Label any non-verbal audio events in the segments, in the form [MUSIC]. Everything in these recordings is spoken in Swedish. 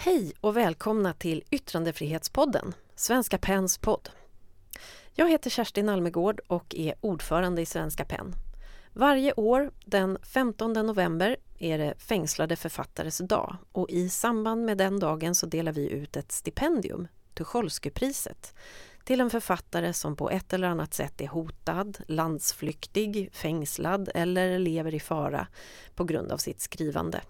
Hej och välkomna till Yttrandefrihetspodden, Svenska Pens podd. Jag heter Kerstin Almegård och är ordförande i Svenska PEN. Varje år den 15 november är det fängslade författares dag och i samband med den dagen så delar vi ut ett stipendium, Tucholskypriset, till en författare som på ett eller annat sätt är hotad, landsflyktig, fängslad eller lever i fara på grund av sitt skrivande.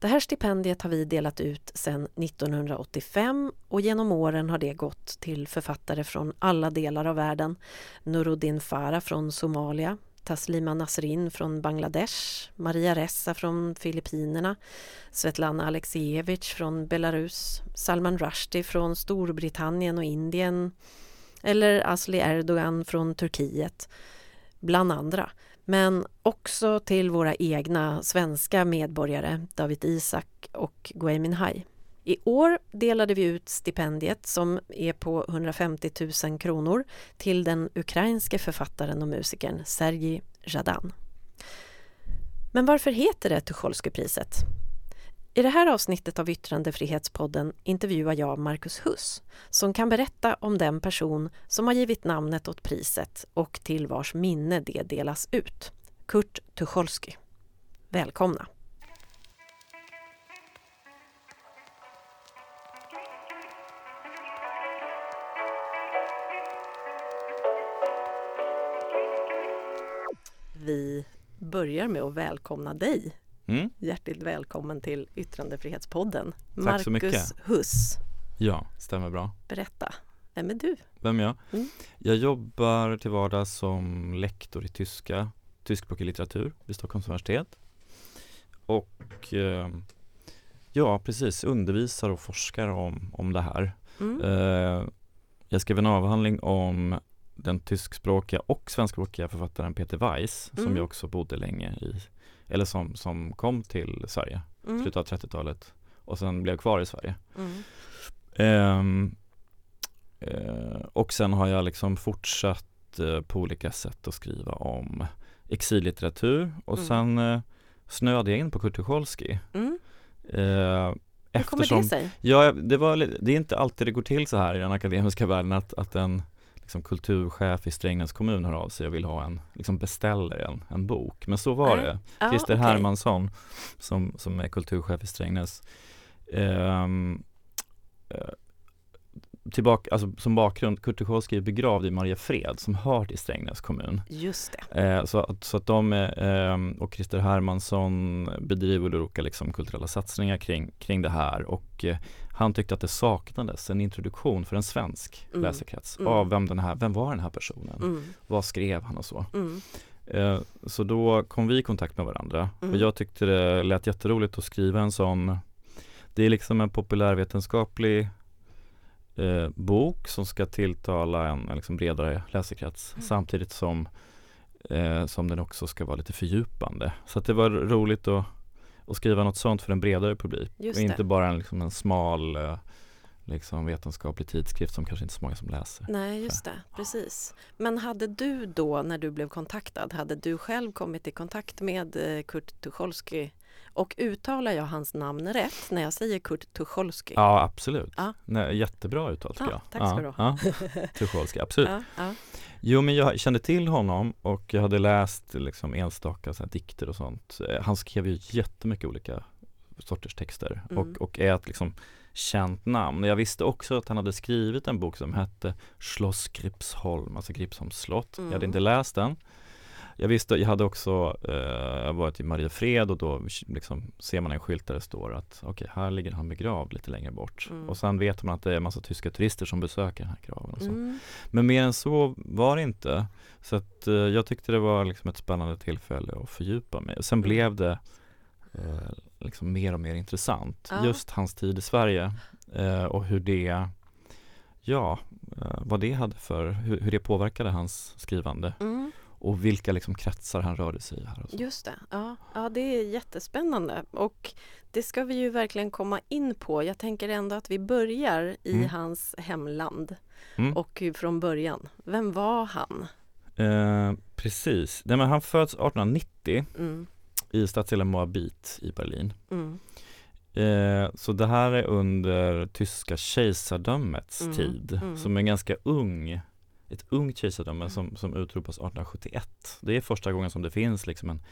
Det här stipendiet har vi delat ut sedan 1985 och genom åren har det gått till författare från alla delar av världen. Nuruddin Farah från Somalia, Taslima Nasrin från Bangladesh, Maria Ressa från Filippinerna, Svetlana Aleksijevitj från Belarus, Salman Rushdie från Storbritannien och Indien eller Asli Erdogan från Turkiet, bland andra. Men också till våra egna svenska medborgare, David Isak och Gui Minhai. I år delade vi ut stipendiet som är på 150 000 kronor till den ukrainske författaren och musikern Sergij Radan. Men varför heter det Tucholskypriset? I det här avsnittet av Yttrandefrihetspodden intervjuar jag Marcus Huss som kan berätta om den person som har givit namnet åt priset och till vars minne det delas ut. Kurt Tucholsky. Välkomna! Vi börjar med att välkomna dig. Mm. Hjärtligt välkommen till Yttrandefrihetspodden. Tack så mycket. Marcus Huss. Ja, stämmer bra. Berätta, vem är du? Vem är jag? Mm. Jag jobbar till vardags som lektor i tyska, tyskspråkig litteratur vid Stockholms universitet. Och eh, ja, precis, undervisar och forskar om, om det här. Mm. Eh, jag skrev en avhandling om den tyskspråkiga och svenskspråkiga författaren Peter Weiss mm. som jag också bodde länge i, eller som, som kom till Sverige mm. slutet av 30-talet och sen blev kvar i Sverige. Mm. Um, uh, och sen har jag liksom fortsatt uh, på olika sätt att skriva om exillitteratur och mm. sen uh, snöade jag in på Kurt Tucholsky. Mm. Uh, Hur kommer det sig? Ja, det, var, det är inte alltid det går till så här i den akademiska världen att, att en liksom, kulturchef i Strängnäs kommun hör av sig och vill ha en, liksom beställer en, en bok. Men så var det. Ah, Christer okay. Hermansson som, som är kulturchef i Strängnäs um, uh, tillbaka, alltså som bakgrund, Kurt Tucholsky är begravd i Mariefred som hör till Strängnäs kommun. Just det. Eh, så, att, så att de eh, och Christer Hermansson bedriver olika liksom, kulturella satsningar kring, kring det här och eh, han tyckte att det saknades en introduktion för en svensk mm. läsekrets mm. av vem den här, vem var den här personen? Mm. Vad skrev han och så? Mm. Eh, så då kom vi i kontakt med varandra och mm. jag tyckte det lät jätteroligt att skriva en sån Det är liksom en populärvetenskaplig eh, bok som ska tilltala en, en liksom bredare läsekrets mm. samtidigt som eh, som den också ska vara lite fördjupande. Så att det var roligt att och skriva något sånt för en bredare publik. Just och inte bara en, liksom en smal eh, liksom vetenskaplig tidskrift som kanske inte så många som läser. Nej, just det, precis. Men hade du då när du blev kontaktad, hade du själv kommit i kontakt med eh, Kurt Tucholsky och uttalar jag hans namn rätt när jag säger Kurt Tucholsky? Ja, absolut. Ja. Nej, jättebra uttal tycker ja, jag. Tack ska du ha. Ja, [LAUGHS] Tucholsky, absolut. Jo, men jag kände till honom och jag hade läst liksom enstaka så här, dikter och sånt. Eh, han skrev ju jättemycket olika sorters texter mm. och, och är ett liksom känt namn. Jag visste också att han hade skrivit en bok som hette Schloss Gripsholm, alltså Gripsholms slott. Mm. Jag hade mm. inte läst den. Jag visste, jag hade också eh, jag varit i Mariefred och då liksom ser man en skylt där det står att okej, okay, här ligger han begravd lite längre bort. Mm. Och sen vet man att det är en massa tyska turister som besöker den här graven. Och så. Mm. Men mer än så var det inte. Så att eh, jag tyckte det var liksom ett spännande tillfälle att fördjupa mig. Och sen mm. blev det eh, liksom mer och mer intressant. Ja. Just hans tid i Sverige eh, och hur det Ja, eh, vad det hade för, hur, hur det påverkade hans skrivande. Mm och vilka liksom kretsar han rörde sig i här. Och så. Just det, ja, ja det är jättespännande och det ska vi ju verkligen komma in på. Jag tänker ändå att vi börjar i mm. hans hemland mm. och från början. Vem var han? Eh, precis, Nej, men han föds 1890 mm. i stadsdelen Moabit i Berlin. Mm. Eh, så det här är under tyska kejsardömets Mm, tid, mm. som är ganska ung ett ungt kejsardöme som, som utropas 1871. Det är första gången som det finns liksom en,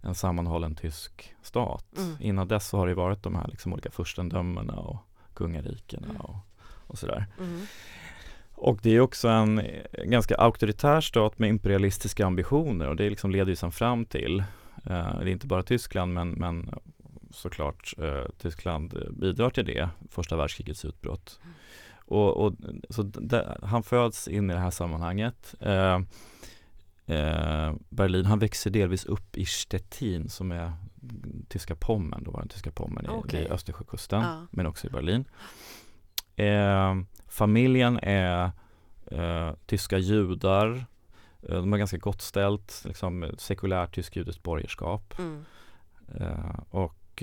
en sammanhållen tysk stat. Mm. Innan dess så har det varit de här liksom olika furstendömena och kungarikena Mm. och, och sådär. Mm. Och det är också en eh, ganska auktoritär stat med imperialistiska ambitioner och det liksom leder ju sen fram till, eh, det är inte bara Tyskland men, men såklart eh, Tyskland bidrar till det, första världskrigets utbrott. Och, och så d- han föds in i det här sammanhanget. Eh, eh, Berlin, han växer delvis upp i Stettin som är tyska Pommern, då var den tyska Pommern i, Okej. vid Östersjökusten, Ja. men också i Berlin. Eh, familjen är eh, tyska judar, eh, de har ganska gott ställt, liksom sekulärt tysk-judiskt borgerskap. Mm. Eh, och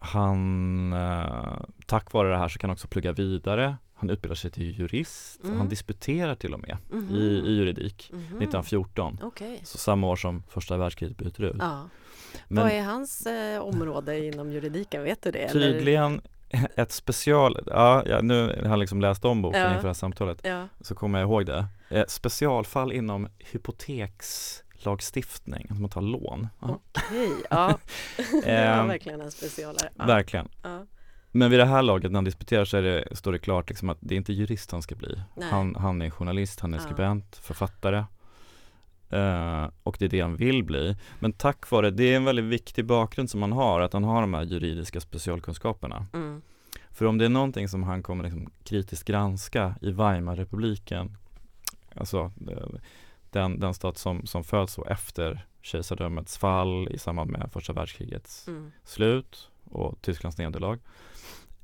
han, eh, tack vare det här så kan han också plugga vidare. Han utbildar sig till jurist, Mm. han disputerar till och med Mhm. i, i juridik Mhm. 1914. Okej. Så samma år som första världskriget bryter ut. Ja. Men Vad är hans eh, område inom juridiken? Vet du det? eller? tydligen [LAUGHS] ett special, ja, ja nu har jag liksom läst om boken Ja. inför det här samtalet, Ja. så kommer jag ihåg det. Eh, specialfall inom hypotekslagstiftning, att man tar lån. Okej, ja. [LAUGHS] det var Ehm, verkligen en specialare. Ja. Verkligen. Ja. Men vid det här laget när han disputerar så är det, står det klart liksom att det är inte jurist han ska bli. Han, han är journalist, han är Ja. skribent, författare. Eh, och det är det han vill bli. Men tack vare, det är en väldigt viktig bakgrund som han har, att han har de här juridiska specialkunskaperna. Mm. För om det är någonting som han kommer liksom kritiskt granska i Weimarrepubliken, alltså det- den, den stat som, som föds så efter kejsardömets fall i samband med första världskrigets Mm. slut och Tysklands nederlag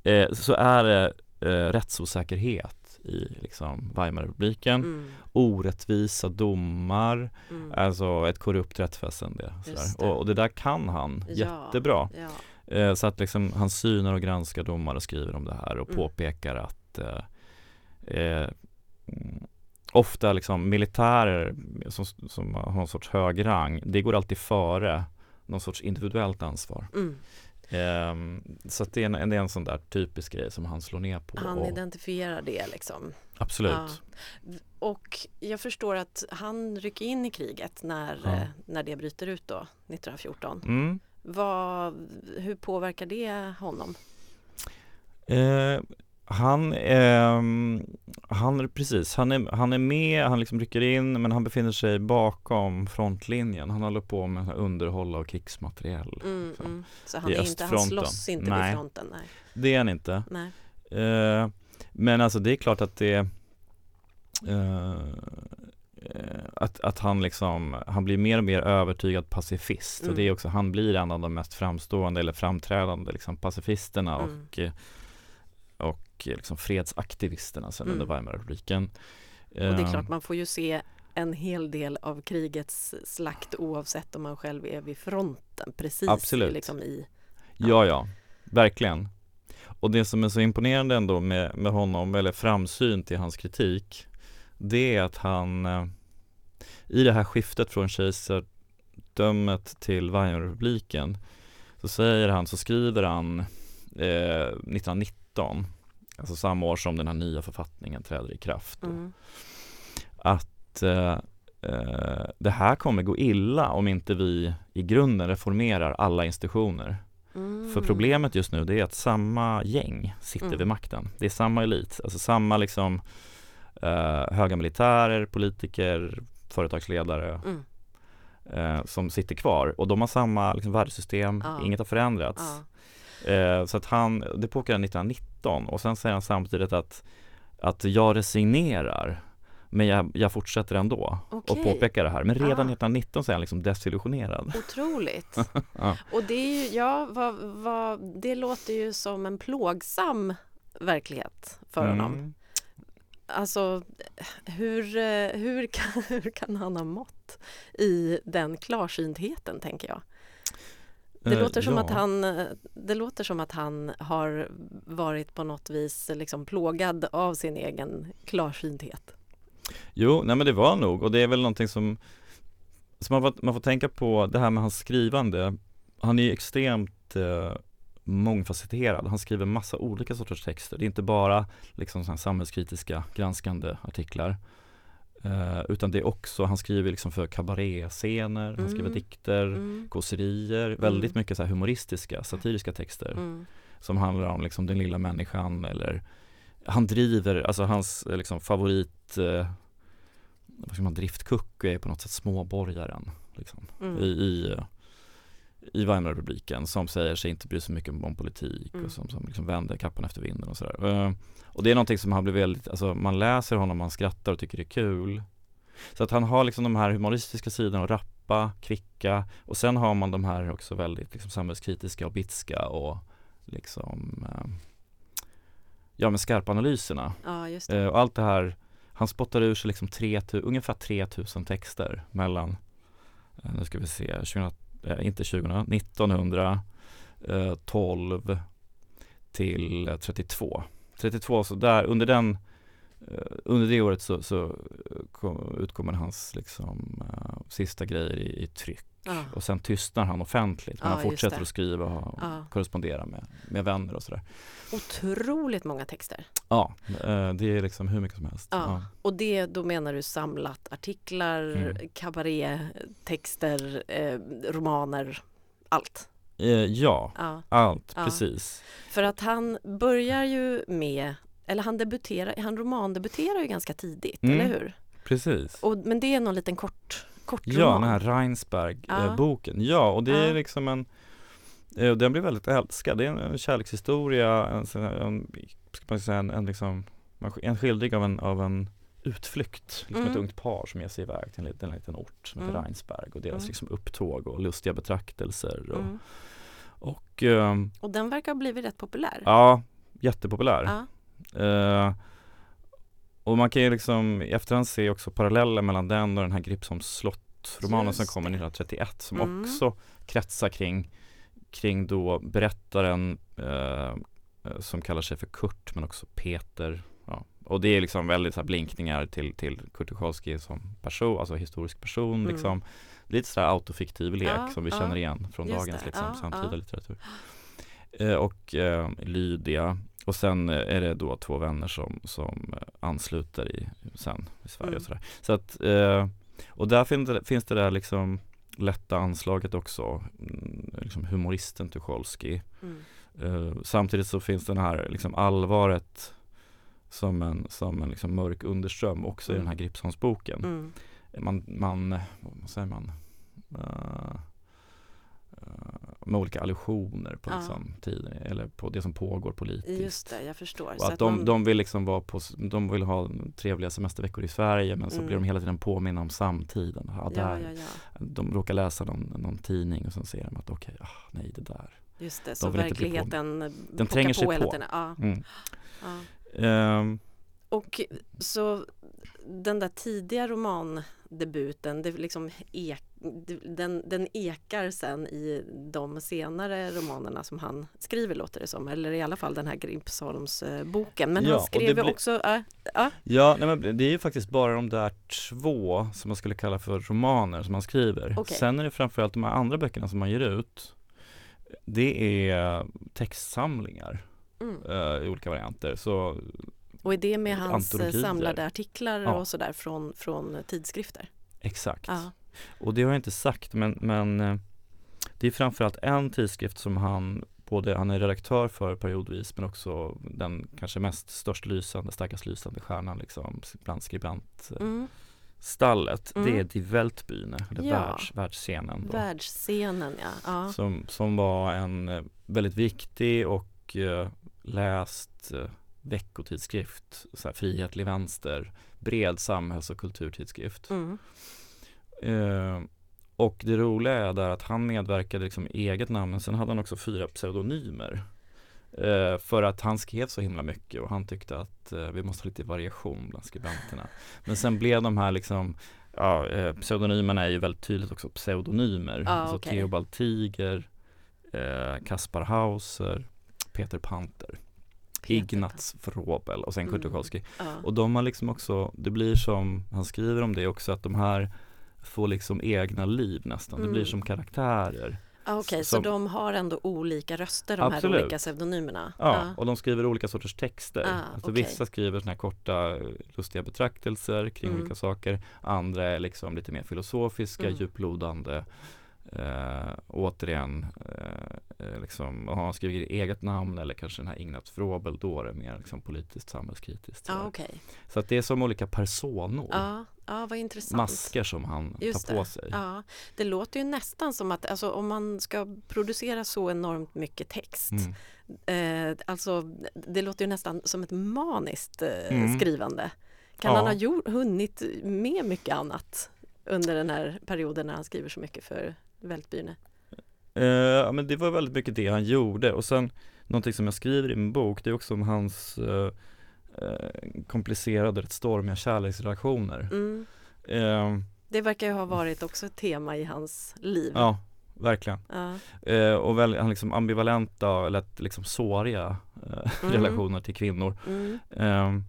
eh, så är det eh, rättsosäkerhet i liksom Weimarrepubliken, Mm. orättvisa domar, Mm. alltså ett korrupt rättsväsende. Det. Och, och det där kan han Ja. jättebra. Ja. Eh, så att liksom han synar och granskar domar och skriver om det här och Mm. påpekar att eh, eh, ofta liksom militärer som, som har någon sorts hög rang, det går alltid före någon sorts individuellt ansvar. Mm. Ehm, så det är, en, det är en sån där typisk grej som han slår ner på. Han och, identifierar det liksom. absolut. Ja. Och jag förstår att han rycker in i kriget när, Ja. eh, när det bryter ut då, 1914. Mm. Vad, hur påverkar det honom? Eh, han, ehm, han, precis, han är, han är med, han liksom rycker in men han befinner sig bakom frontlinjen. Han håller på med underhåll av krigsmateriel. Mm, Så. mm. Så han, är inte, han slåss inte Nej. vid fronten? Nej. Det är han inte. nej. Eh, men alltså det är klart att det eh, eh, att, att han liksom, han blir mer och mer övertygad pacifist och Mm. det är också, han blir en av de mest framstående eller framträdande liksom pacifisterna Mm. och, eh, och eh, liksom fredsaktivisterna sen Mm. under Weimarrepubliken. Och det är klart, man får ju se en hel del av krigets slakt oavsett om man själv är vid fronten. Precis Absolut. liksom i... Ja, ja, verkligen. Och det som är så imponerande ändå med, med honom, eller framsynt i hans kritik, det är att han eh, i det här skiftet från kejsardömet till Weimarrepubliken så säger han, så skriver han eh, 1919, alltså samma år som den här nya författningen träder i kraft, då, Mm. att eh, eh, det här kommer gå illa om inte vi i grunden reformerar alla institutioner. Mm. För problemet just nu det är att samma gäng sitter Mm. vid makten. Det är samma elit, alltså samma liksom eh, höga militärer, politiker, företagsledare Mm. eh, som sitter kvar och de har samma liksom, värdesystem, Ja. inget har förändrats. Ja. Eh, så att han, det pågår 1919 och sen säger han samtidigt att, att jag resignerar men jag, jag fortsätter ändå och Okej. påpekar det här. Men redan Ah. 1919 så är han liksom desillusionerad. Otroligt. [LAUGHS] Ja. Och det är ju, ja, vad, vad, det låter ju som en plågsam verklighet för honom. Mm. Alltså, hur, eh, hur, kan, [LAUGHS] hur kan han ha mått i den klarsyntheten, tänker jag? Det Eh, låter, som ja. att han, eh, det låter som att han har varit på något vis liksom plågad av sin egen klarsynthet. Jo, nej men det var nog och det är väl någonting som, som man, får, man får tänka på det här med hans skrivande. Han är ju extremt eh, mångfacetterad. Han skriver massa olika sorters texter. Det är inte bara liksom samhällskritiska granskande artiklar. Eh, utan det är också, han skriver liksom för kabaretscener, mm. han skriver mm. dikter, mm. kåserier, mm. väldigt mycket så humoristiska, satiriska texter. Mm. Som handlar om liksom den lilla människan eller han driver, alltså hans eh, liksom favorit eh, vad ska man, driftkuck är på något sätt småborgaren liksom, mm. i, i, eh, i Weimarrepubliken som säger sig inte bry sig mycket om politik mm. och som, som liksom vänder kappan efter vinden och sådär. Uh, och det är någonting som har blivit väldigt, alltså man läser honom, man skrattar och tycker det är kul. Så att han har liksom de här humoristiska sidorna, rappa, kvicka och sen har man de här också väldigt liksom samhällskritiska och bitska och liksom uh, ja men skarpa analyserna. Ja, just uh, och allt det här han spottar ur sig liksom 3, ungefär 3000 texter mellan, nu ska vi se, 20, eh, inte 2000, 1912 eh, till eh, 32. 32, så där under den eh, under det året så, så kom, utkommer hans liksom, uh, sista grejer i, i tryck Ja. Och sen tystnar han offentligt men ja, han fortsätter att skriva och ja. korrespondera med, med vänner och sådär. Otroligt många texter. Ja, eh, det är liksom hur mycket som helst. Ja. Och det, då menar du samlat artiklar, mm. kabarettexter, eh, romaner, allt? Eh, ja, allt, precis. För att han börjar ju med, eller han debuterar, han romandebuterar ju ganska tidigt, mm. eller hur? Precis. Och, men det är någon liten kort kortroman. Ja, den här Reinsberg-boken. Ja. ja, och det är liksom en eh, den blir väldigt älskad. Det är en kärlekshistoria, en, en, ska man säga, en, en, liksom, en skildring av en, av en utflykt, liksom mm. ett ungt par som ger sig iväg till en liten, en liten ort som heter mm. Reinsberg och deras mm. liksom upptåg och lustiga betraktelser. Och, mm. och, um, och den verkar ha blivit rätt populär. Ja, jättepopulär. Ja. Uh, och man kan ju liksom i efterhand se också paralleller mellan den och den här Gripsholms slott-romanen som kommer 1931 som mm. också kretsar kring, kring då berättaren eh, som kallar sig för Kurt men också Peter. Ja. Och det är liksom väldigt så blinkningar till, till Kurt Tucholsky som person, alltså historisk person mm. liksom. Lite sådär autofiktiv lek ja, som vi ja, känner igen från dagens liksom, ja, samtida litteratur. Eh, och eh, Lydia och sen eh, är det då två vänner som, som eh, ansluter i, sen i Sverige mm. och sådär. Så att, eh, och där finns det, finns det där liksom lätta anslaget också, mm, liksom humoristen Tucholsky. Mm. samtidigt så finns den här liksom allvaret som en, som en liksom mörk underström också mm. i den här Gripsholmsboken. Mm. Man, man, vad säger man? Uh, med olika allusioner på ja. liksom, tiden eller på det som pågår politiskt. Just det, jag förstår. Och att, att de, man... de vill liksom vara på, de vill ha trevliga semesterveckor i Sverige men så mm. blir de hela tiden påminna om samtiden. Ja, där, ja, ja, De råkar läsa någon, någon tidning och sen ser de att okej, okay, ah, nej det där. Just det, så verkligheten Den tränger sig på. Hela tiden. Ja. Mm. Um, och så den där tidiga romandebuten, det liksom ek, den, den ekar sen i de senare romanerna som han skriver låter det som, eller i alla fall den här Gripsholms-boken. Men ja, han skrev ju också... Äh, äh. Ja, nej, men det är ju faktiskt bara de där två som man skulle kalla för romaner som han skriver. Okay. Sen är det framförallt de här andra böckerna som han ger ut. Det är textsamlingar mm. uh, i olika varianter. Så och är det med hans samlade artiklar ja. och sådär från, från tidskrifter? Exakt. Ja. Och det har jag inte sagt men, men eh, det är framförallt en tidskrift som han både han är redaktör för periodvis men också den kanske mest störst lysande, starkast lysande stjärnan liksom bland skribent eh, mm. stallet. Mm. Det är Die Weltbühne, eller ja. världs, världsscenen. Då. Världsscenen ja. ja. Som, som var en eh, väldigt viktig och uh, läst uh, veckotidskrift, så här, frihetlig vänster, bred samhälls och kulturtidskrift. Mm. Eh, och det roliga är där att han medverkade liksom i eget namn, men sen hade han också fyra pseudonymer. Eh, för att han skrev så himla mycket och han tyckte att eh, vi måste ha lite variation bland skribenterna. Men sen blev de här liksom Ja, eh, pseudonymerna är ju väldigt tydligt också pseudonymer. Ah, alltså okay. Theobald Tiger, eh, Kaspar Hauser, Peter Panter. Ignaz Frobel och sen Kurt mm. Ja. Och de har liksom också, det blir som, han skriver om det också, att de här får liksom egna liv nästan. Mm. Det blir mm. som karaktärer. Ah, Okej, okay, så de har ändå olika röster de Absolut. här olika pseudonymerna? Ja, ah. och de skriver olika sorters texter. Ah, alltså, okay. Vissa skriver såna här korta lustiga betraktelser kring mm. olika saker. Andra är liksom lite mer filosofiska, mm. djuplodande Eh, återigen, eh, eh liksom, har han skrivit eget namn eller kanske den här Ignaz Frobel då är det mer liksom politiskt samhällskritiskt. Ah, okay. Så att det är som olika personor. Ja, vad intressant. Masker som han Just tar på sig. Ja, det låter ju nästan som att alltså, om man ska producera så enormt mycket text mm. eh, Alltså det låter ju nästan som ett maniskt eh, mm. skrivande. Kan ja. han ha gjort, hunnit med mycket annat under den här perioden när han skriver så mycket för Vältbyne? Eh, ja men det var väldigt mycket det han gjorde och sen någonting som jag skriver i min bok det är också om hans eh, eh komplicerade, rätt stormiga kärleksrelationer. Mm. Eh, det verkar ju ha varit också ett tema i hans liv. Ja, verkligen. Ja. Eh, och väl, han liksom ambivalenta, lätt liksom såriga eh, mm. relationer till kvinnor. Mm. Ehm,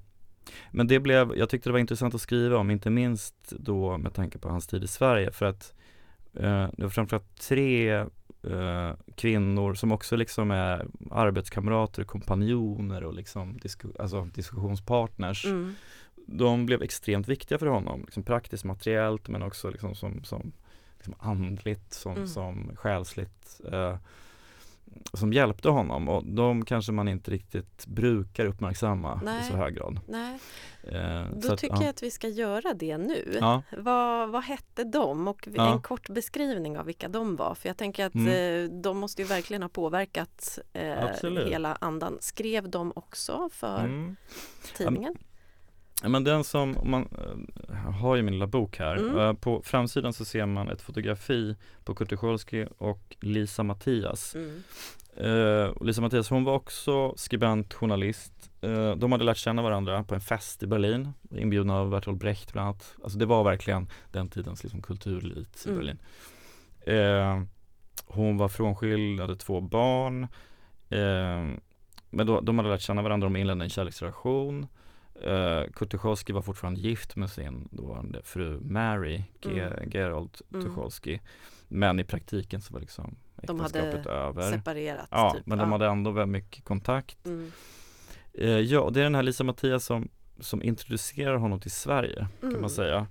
men det blev, jag tyckte det var intressant att skriva om, inte minst då med tanke på hans tid i Sverige för att Eh, det var framförallt tre eh, kvinnor som också liksom är arbetskamrater, kompanjoner och liksom disku, alltså diskussionspartners. Mm. De blev extremt viktiga för honom, liksom praktiskt materiellt men också liksom som, som liksom andligt, som, mm. som själsligt. Eh, som hjälpte honom och de kanske man inte riktigt brukar uppmärksamma Nej. i så hög grad. Nej. Eh, Då att, tycker ja. jag att vi ska göra det nu. Ja. Vad, vad hette de och ja. en kort beskrivning av vilka de var för jag tänker att mm. eh, de måste ju verkligen ha påverkat eh, hela andan. Skrev de också för mm. tidningen? Men den som, man äh, har ju min lilla bok här. Mm. Äh, på framsidan så ser man ett fotografi på Kurt Tucholsky och Lisa Mattias. Mm. Äh, Lisa Mattias hon var också skribent, journalist. de hade lärt känna varandra på en fest i Berlin, inbjudna av Bertolt Brecht bland annat. Alltså det var verkligen den tidens liksom, kulturelit i mm. Berlin. hon var frånskild, hade två barn. men då, de hade lärt känna varandra, de inledde en kärleksrelation. Uh, Kurt Tucholsky var fortfarande gift med sin dåvarande fru Mary Ge mm. Gerold mm. Tucholsky. Men i praktiken så var liksom äktenskapet över. De hade separerat. Ja, typ. men de hade ändå väldigt mycket kontakt. Mm. Uh, ja, det är den här Lisa Mattias som, som introducerar honom till Sverige kan man mm. säga.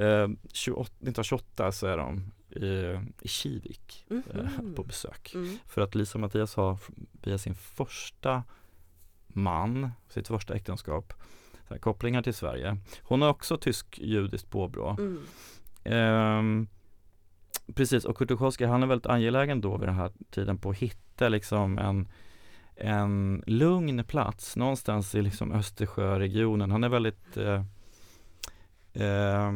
Uh, 28, 1928 så är de i, i Kivik mm. på besök. Mm. För att Lisa Mattias har via sin första man, sitt första äktenskap, här, kopplingar till Sverige. Hon har också tysk-judiskt påbrå. Mm. Ehm, precis, och Kurt Tucholsky han är väldigt angelägen då vid den här tiden på att hitta liksom en en lugn plats någonstans i liksom Östersjöregionen. Han är väldigt eh, eh,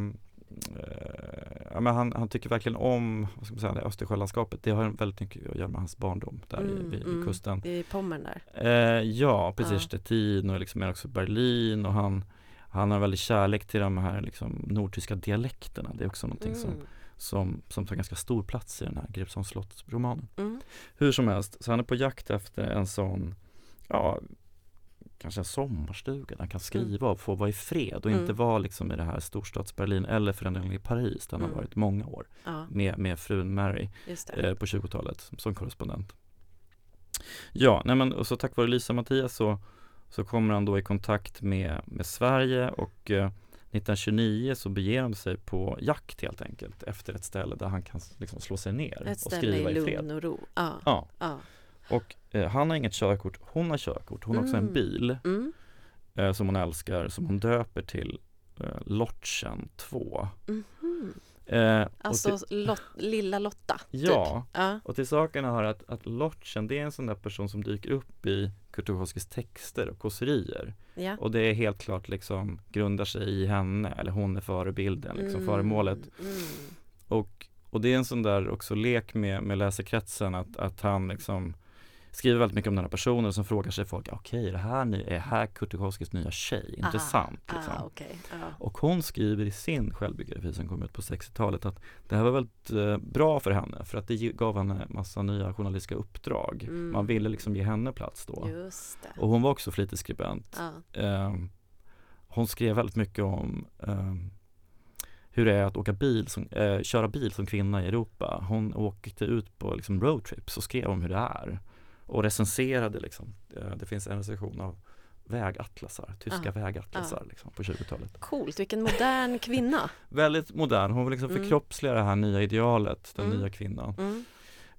ja, men han, han, tycker verkligen om vad ska man säga, det Östersjölandskapet. Det har väldigt mycket att göra med hans barndom där mm, vid, vid mm. kusten. I Pommern där? Eh, ja, precis. Ja. Stettin och liksom också Berlin och han, han har väldigt kärlek till de här liksom, nordtyska dialekterna. Det är också någonting mm. som, som, som tar ganska stor plats i den här Gripsholms slottsromanen. Mm. Hur som helst, så han är på jakt efter en sån ja, kanske en sommarstuga där han kan skriva och få vara i fred och mm. inte vara liksom i det här storstadsberlin eller för den delen i Paris där han mm. har varit många år ja. med, med frun Mary eh, på 20-talet som korrespondent. Ja, nej men och så tack vare Lisa Mattias så, så kommer han då i kontakt med, med Sverige och eh, 1929 så beger han sig på jakt helt enkelt efter ett ställe där han kan liksom slå sig ner ett och skriva i fred. Ett ställe i lugn och ro. Ja. ja. ja. Och eh, han har inget körkort, hon har körkort, hon har också en mm. bil mm. eh, som hon älskar, som hon döper till eh, Lotchen 2. Mm -hmm. Eh, alltså till, Lot, lilla Lotta? [LAUGHS] Typ. Ja, ja, och till saken hör att, att Lotchen det är en sån där person som dyker upp i Kurt texter och kåserier. Ja. Och det är helt klart liksom grundar sig i henne, eller hon är förebilden, liksom mm. föremålet. Mm. Och, och det är en sån där också lek med, med läsekretsen att, att han liksom skriver väldigt mycket om den här personen och sen frågar sig folk, okej okay, det här är här Kurt nya tjej? Intressant. Aha, liksom. ah, okay, ah. Och hon skriver i sin självbiografi som kom ut på 60-talet att det här var väldigt eh, bra för henne för att det gav henne massa nya journalistiska uppdrag. Mm. Man ville liksom ge henne plats då. Och hon var också flitig skribent. Ah. Eh, hon skrev väldigt mycket om eh, hur det är att åka bil som, eh, köra bil som kvinna i Europa. Hon åkte ut på liksom roadtrips och skrev om hur det är och recenserade liksom. Eh, det finns en recension av vägatlasar, tyska ah, vägatlasar ah. Liksom, på 20-talet. Coolt, vilken modern [LAUGHS] kvinna! Väldigt modern, hon liksom mm. det här nya idealet, den mm. nya kvinnan. Mm.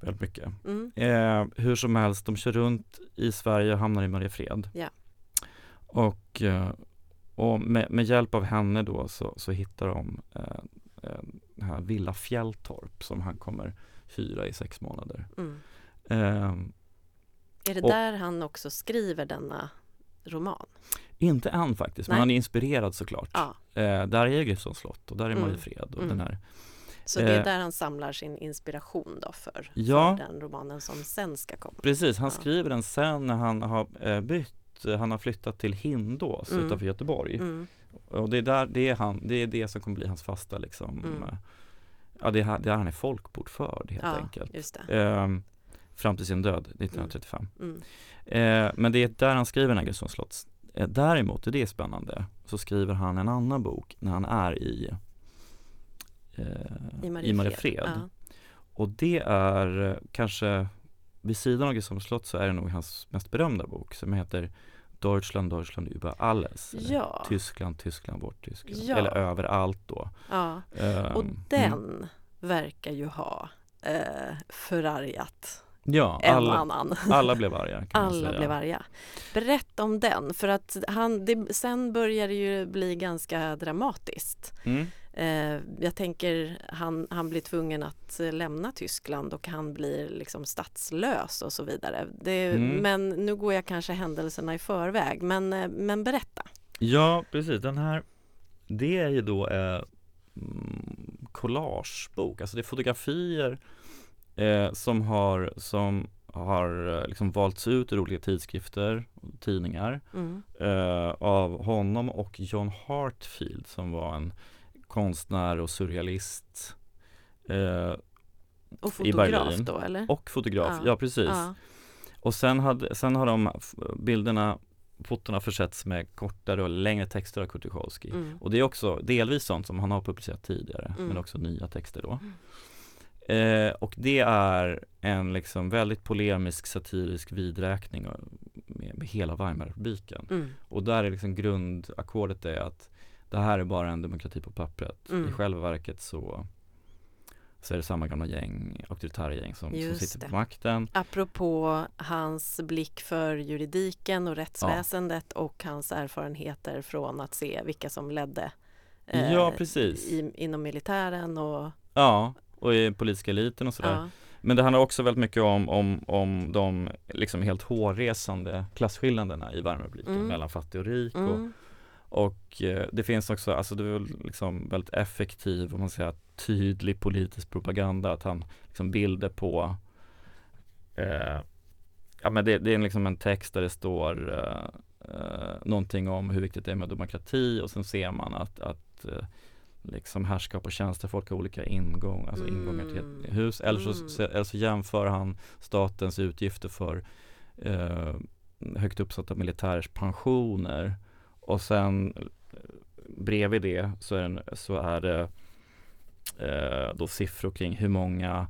Väldigt mycket. Mm. Eh, hur som helst, de kör runt i Sverige och hamnar i Mariefred. Yeah. Och, eh, och med, med, hjälp av henne då så, så hittar de eh, den här Villa Fjälltorp som han kommer hyra i sex månader. Mm. Eh, är det och, där han också skriver denna roman? Inte än faktiskt, Nej. men han är inspirerad såklart. Ja. Eh, där är Grifsons slott och där är mm. Mariefred och mm. den här så det är eh, där han samlar sin inspiration då för, ja, för den romanen som sen ska komma? Precis, han ja. skriver den sen när han har eh, bytt, han har flyttat till Hindås mm. utanför Göteborg. Mm. Och det är, där, det, är han, det är det som kommer bli hans fasta liksom mm. Eh, ja, det är där han är folkbordförd helt ja, enkelt. Eh, fram till sin död 1935. Mm. mm. Eh, men det är där han skriver den här slotts. Eh, däremot, och det är spännande, så skriver han en annan bok när han är i, eh, I Mariefred. Ja. Och det är eh, kanske, vid sidan av Gustavs slott så är det nog hans mest berömda bok som heter Deutschland, Deutschland über alles. Ja. Tyskland, Tyskland, vårt Tyskland. Ja. Eller överallt då. Ja. Um, och den mm. verkar ju ha eh, förargat Ja, alla, annan. alla blev arga. alla blev arga. Berätta om den, för att han, det, sen börjar det ju bli ganska dramatiskt. Mm. Eh, jag tänker han, han blir tvungen att lämna Tyskland och han blir liksom statslös och så vidare. Det, mm. Men nu går jag kanske händelserna i förväg, men, eh, men berätta. Ja, precis. Den här, det är ju då eh, collagebok, alltså det är fotografier eh, som har, som har eh, liksom valts ut ur olika tidskrifter och tidningar mm. eh, av honom och John Hartfield som var en konstnär och surrealist eh, och fotograf då eller? Och fotograf, ja, ja precis. Ja. Och sen, hade, sen har de bilderna fotona försetts med kortare och längre texter av Kurt mm. Och det är också delvis sånt som han har publicerat tidigare mm. men också nya texter då. Eh, och det är en liksom väldigt polemisk satirisk vidräkning med, med hela Weimarrepubliken. Mm. Och där är liksom grundackordet är att det här är bara en demokrati på pappret. Mm. I själva verket så så är det samma gamla gäng, auktoritära gäng som, som sitter det. på makten. Apropå hans blick för juridiken och rättsväsendet ja. och hans erfarenheter från att se vilka som ledde eh, ja, precis. I, inom militären och Ja, och i politiska eliten och sådär. Ja. Men det handlar också väldigt mycket om, om, om de liksom helt hårresande klasskillnaderna i Weimarrepubliken mm. mellan fattig och rik. Mm. Och, och eh, det finns också, alltså det är liksom väldigt effektiv, om man säger tydlig politisk propaganda, att han liksom bilder på eh, Ja men det, det är liksom en text där det står eh, eh, någonting om hur viktigt det är med demokrati och sen ser man att, att liksom härskap och tjänstefolk har olika ingång, alltså mm. ingångar till ett mm. hus. Eller så, mm. eller så jämför han statens utgifter för eh, högt uppsatta militärers pensioner och sen eh, bredvid det så är, den, så är det eh, då siffror kring hur många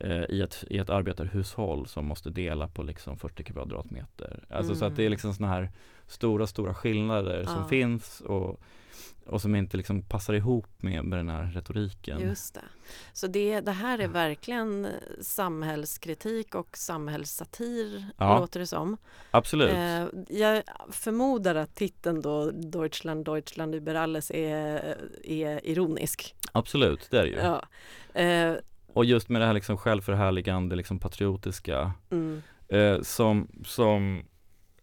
eh, i, ett, i ett arbetarhushåll som måste dela på liksom 40 kvadratmeter. Alltså mm. så att det är mm. liksom sådana här stora, stora skillnader ja. som finns och och som inte liksom passar ihop med, med den här retoriken. Just det. Så det, det här är verkligen samhällskritik och samhällssatir, ja, låter det som. Absolut. Eh, jag förmodar att titeln då, Deutschland, Deutschland über alles, är, är ironisk. Absolut, det är det ju. Ja. Eh, och just med det här liksom självförhärligande, liksom patriotiska, mm. eh, som, som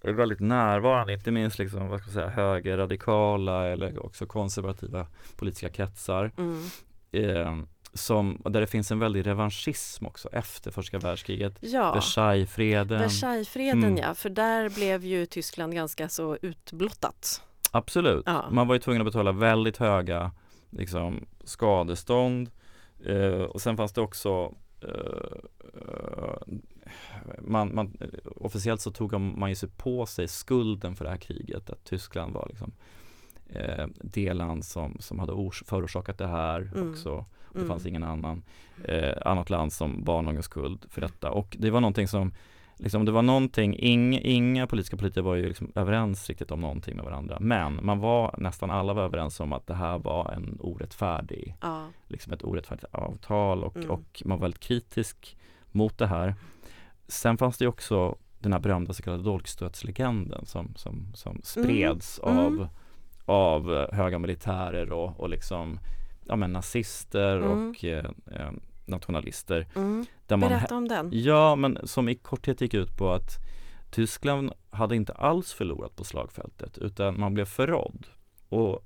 är väldigt närvarande, inte minst liksom, vad ska jag säga, högerradikala eller också konservativa politiska kretsar. Mm. Eh, som, där det finns en väldig revanschism också efter första världskriget. Ja, Versaillesfreden. Versaillesfreden mm. ja, för där blev ju Tyskland ganska så utblottat. Absolut, ja. man var ju tvungen att betala väldigt höga liksom, skadestånd eh, och sen fanns det också man, man, officiellt så tog man ju sig på sig skulden för det här kriget, att Tyskland var liksom eh, det land som, som hade förorsakat det här mm. också. Det mm. fanns ingen annan eh, annat land som bar någon skuld för detta och det var någonting som liksom, det var någonting, ing, inga politiska politiker var ju liksom överens riktigt om någonting med varandra men man var nästan alla var överens om att det här var en orättfärdig, ja. liksom ett orättfärdigt avtal och, mm. och man var väldigt kritisk mot det här. Sen fanns det också den här berömda så kallade dolkstötslegenden som, som, som spreds mm. av, mm. av höga militärer och, och liksom ja, men nazister mm. och eh, eh, nationalister. Mm. Där man, Berätta om den. Ja, men som i korthet gick ut på att Tyskland hade inte alls förlorat på slagfältet utan man blev förrådd. Och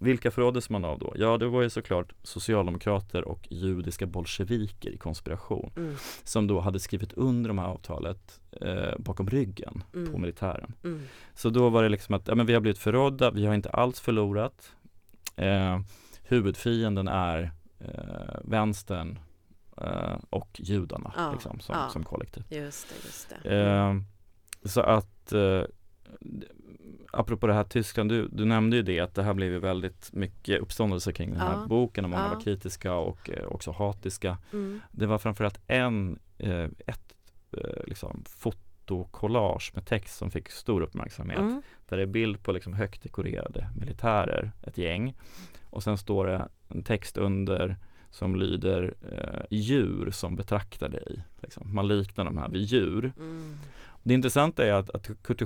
vilka förråddes man av då? Ja, det var ju såklart socialdemokrater och judiska bolsjeviker i konspiration mm. som då hade skrivit under de här avtalet eh, bakom ryggen mm. på militären. Mm. Så då var det liksom att ja, men vi har blivit förrådda, vi har inte alls förlorat. Eh, huvudfienden är eh, vänstern och judarna ja, liksom, som, ja. som kollektiv. Just det, just det. Eh, så att eh, apropå det här Tyskland, du, du nämnde ju det att det här blev ju väldigt mycket uppståndelse kring den här ja. boken och många ja. var kritiska och eh, också hatiska. Mm. Det var framförallt en, eh, ett eh, liksom, fotokollage med text som fick stor uppmärksamhet. Mm. Där det är bild på liksom högt dekorerade militärer, ett gäng. Och sen står det en text under som lyder eh, djur som betraktar dig. Liksom. Man liknar de här vid djur. Mm. Det intressanta är att, att Kurt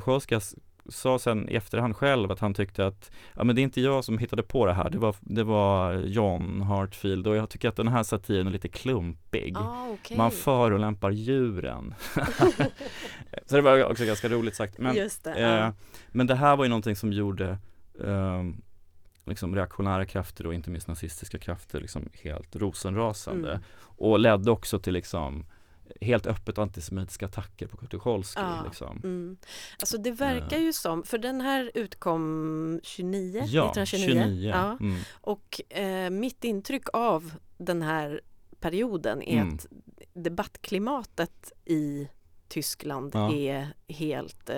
sa sen i efterhand själv att han tyckte att ja, men det är inte jag som hittade på det här, det var, det var John Hartfield och jag tycker att den här satiren är lite klumpig. Ah, okay. Man förolämpar djuren. [LAUGHS] [LAUGHS] så det var också ganska roligt sagt. Men det, eh, men det här var ju någonting som gjorde eh, liksom reaktionära krafter och inte minst nazistiska krafter liksom helt rosenrasande mm. och ledde också till liksom helt öppet antisemitiska attacker på Kurt Tucholsky. Ja, liksom. mm. Alltså det verkar ju som, för den här utkom 29, ja, 1929. 29. Ja. Mm. Och eh, mitt intryck av den här perioden är mm. att debattklimatet i Tyskland ja. är helt eh,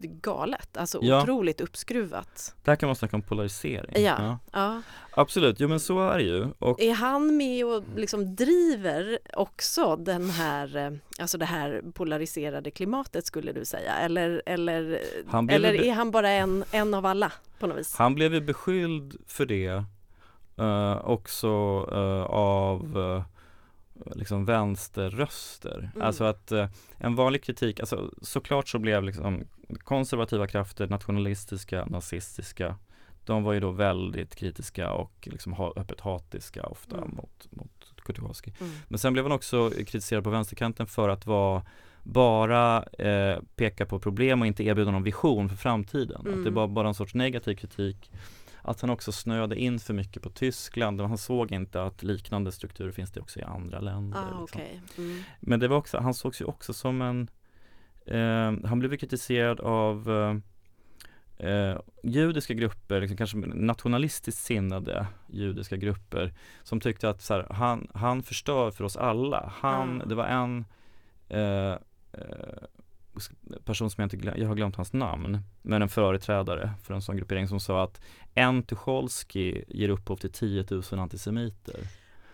galet, alltså ja. otroligt uppskruvat. Där kan man snacka om polarisering. Ja. ja. ja. Absolut, jo men så är det ju. Och... Är han med och liksom driver också den här, eh, alltså det här polariserade klimatet skulle du säga? Eller, eller, eller är han bara en, en av alla på något vis? Han blev ju beskylld för det uh, också uh, av uh, liksom vänsterröster. Mm. Alltså att eh, en vanlig kritik, alltså såklart så blev liksom konservativa krafter, nationalistiska, nazistiska, de var ju då väldigt kritiska och liksom ha, öppet hatiska ofta mm. mot, mot Kutykowski. Mm. Men sen blev han också kritiserad på vänsterkanten för att vara bara eh, peka på problem och inte erbjuda någon vision för framtiden. Att det mm. var bara en sorts negativ kritik att han också snöade in för mycket på Tyskland och han såg inte att liknande strukturer finns det också i andra länder. Ah, liksom. okay. mm. Men det var också, han sågs ju också som en, eh, han blev kritiserad av eh, eh, judiska grupper, liksom kanske nationalistiskt sinnade judiska grupper som tyckte att så här, han, han förstör för oss alla. Han, ah. det var en eh, eh person som jag inte glöm, jag har glömt hans namn, men en företrädare för en sån gruppering som sa att en Tucholsky ger upphov till 10 000 antisemiter.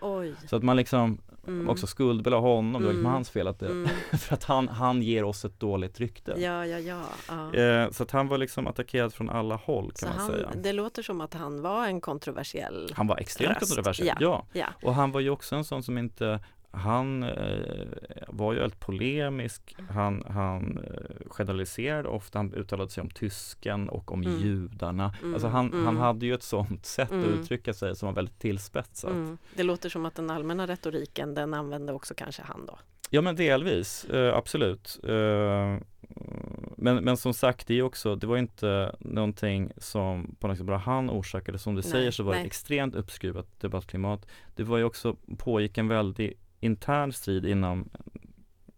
Oj. Så att man liksom mm. också skuldbelade honom, mm. det var liksom mm. hans fel att det, mm. [LAUGHS] för att han, han ger oss ett dåligt rykte. Ja, ja, ja. ja. Eh, så att han var liksom attackerad från alla håll kan så man han, säga. Det låter som att han var en kontroversiell Han var extremt röst. kontroversiell, ja. ja. ja. Och han var ju också en sån som inte han eh, var ju väldigt polemisk. Han, han eh, generaliserade ofta. Han uttalade sig om tysken och om mm. judarna. Mm. Alltså han, mm. han hade ju ett sånt sätt att mm. uttrycka sig som var väldigt tillspetsat. Mm. Det låter som att den allmänna retoriken den använde också kanske han då? Ja men delvis, eh, absolut. Eh, men, men som sagt, det är också, det var inte någonting som på något sätt bara han orsakade. Som du nej, säger så var nej. det ett extremt uppskruvat debattklimat. Det var ju också, pågick en väldigt intern strid inom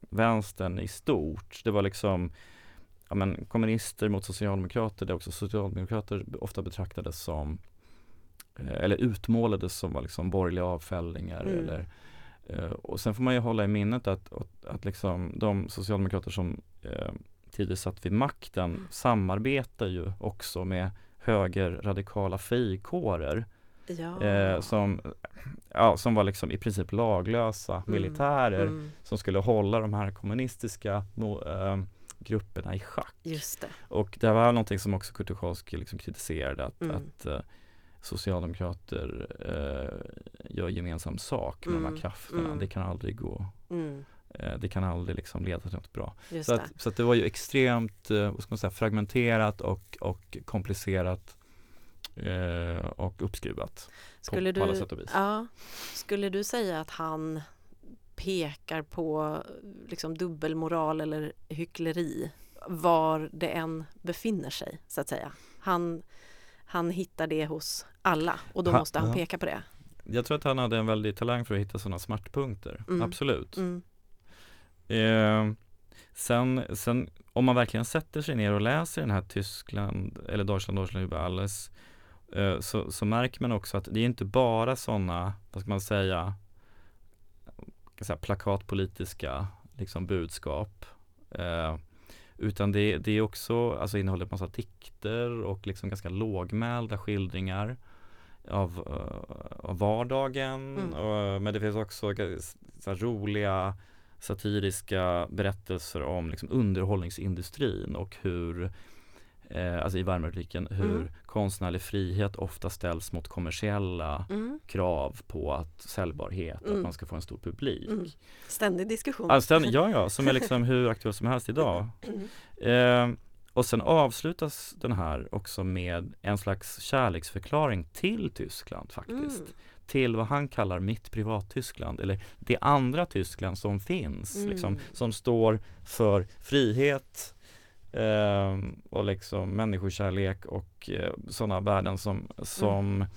vänstern i stort. Det var liksom ja, men, kommunister mot socialdemokrater där också socialdemokrater ofta betraktades som eh, eller utmålades som var liksom borgerliga avfällningar mm. eller eh, och sen får man ju hålla i minnet att, att, att liksom de socialdemokrater som eh, tidigare satt vid makten samarbetar ju också med högerradikala frikårer ja. eh, som, ja, som var liksom i princip laglösa mm. militärer mm. som skulle hålla de här kommunistiska eh, grupperna i schack. Just det. Och det var någonting som också Kurt Tucholsky liksom kritiserade att, mm. att uh, socialdemokrater uh, gör gemensam sak med mm. de här mm. krafterna. Mm. Det kan aldrig gå. Mm. Uh, det kan aldrig liksom leda till något bra. så, att, så att det var ju extremt vad ska man säga, fragmenterat och, och komplicerat och uppskruvat skulle på, på alla sätt och vis. Ja, skulle du säga att han pekar på liksom dubbelmoral eller hyckleri var det än befinner sig så att säga. Han, han hittar det hos alla och då ha, måste han ja. peka på det. Jag tror att han hade en väldig talang för att hitta sådana smärtpunkter, mm. absolut. Mm. Eh, sen, sen om man verkligen sätter sig ner och läser den här Tyskland eller Deutschland, Deutschland über alles eh, så, så märker man också att det är inte bara sådana, vad ska man säga, säga, plakatpolitiska liksom, budskap. Eh, utan det, det är också, alltså innehåller massa dikter och liksom ganska lågmälda skildringar av, uh, av vardagen. Mm. Och, men det finns också så roliga satiriska berättelser om liksom, underhållningsindustrin och hur eh, alltså i Weimarrepubliken, hur mm. konstnärlig frihet ofta ställs mot kommersiella mm. krav på att säljbarhet, mm. att man ska få en stor publik. Mm. Ständig diskussion. Ja, ständig, [LAUGHS] ja, ja, som är liksom hur aktuell som helst idag. Eh, och sen avslutas den här också med en slags kärleksförklaring till Tyskland faktiskt. Mm. Till vad han kallar mitt privat-Tyskland eller det andra Tyskland som finns. Mm. Liksom, som står för frihet, Eh, och liksom människokärlek och eh, sådana värden som, som mm.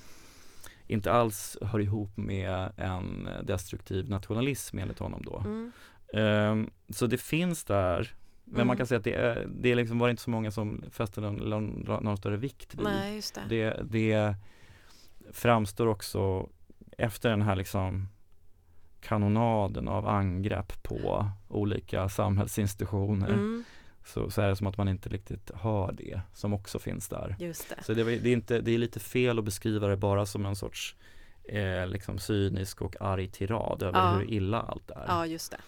inte alls hör ihop med en destruktiv nationalism enligt honom då. Mm. Eh, så det finns där men mm. man kan säga att det, är, det liksom var inte så många som fäste någon, någon, någon större vikt vid. Nej, det. det. Det, framstår också efter den här liksom kanonaden av angrepp på olika samhällsinstitutioner mm så, så är det som att man inte riktigt hör det som också finns där. Just det. Så det, det, är inte, det är lite fel att beskriva det bara som en sorts eh, liksom cynisk och arg tirad över ja. hur illa allt är. Ja, just det.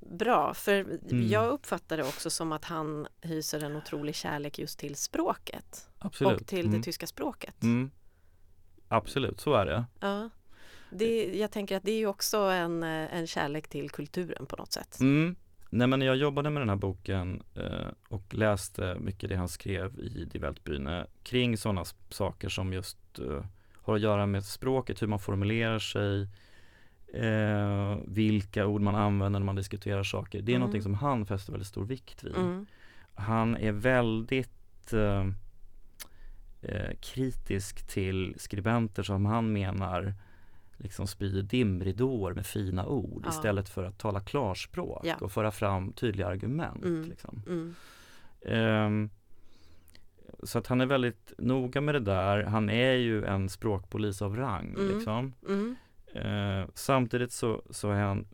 Bra, för mm. jag uppfattar det också som att han hyser en otrolig kärlek just till språket. Absolut. Och till mm. det tyska språket. Mm. Absolut, så är det. Ja. Det, jag tänker att det är också en, eh, en kärlek till kulturen på något sätt. Mm. Nej men när jag jobbade med den här boken eh, och läste mycket det han skrev i Die Weltbühne kring sådana saker som just eh, har att göra med språket, hur man formulerar sig, eh, vilka ord man använder när man diskuterar saker. Det är mm. någonting som han fäster väldigt stor vikt vid. Mm. Han är väldigt eh, eh, kritisk till skribenter som han menar liksom sprider dimridåer med fina ord ja. istället för att tala klarspråk ja. och föra fram tydliga argument. Mm. Liksom. Mm. Um, så att han är väldigt noga med det där. Han är ju en språkpolis av rang. Mm. Liksom. Uh, samtidigt så, så är han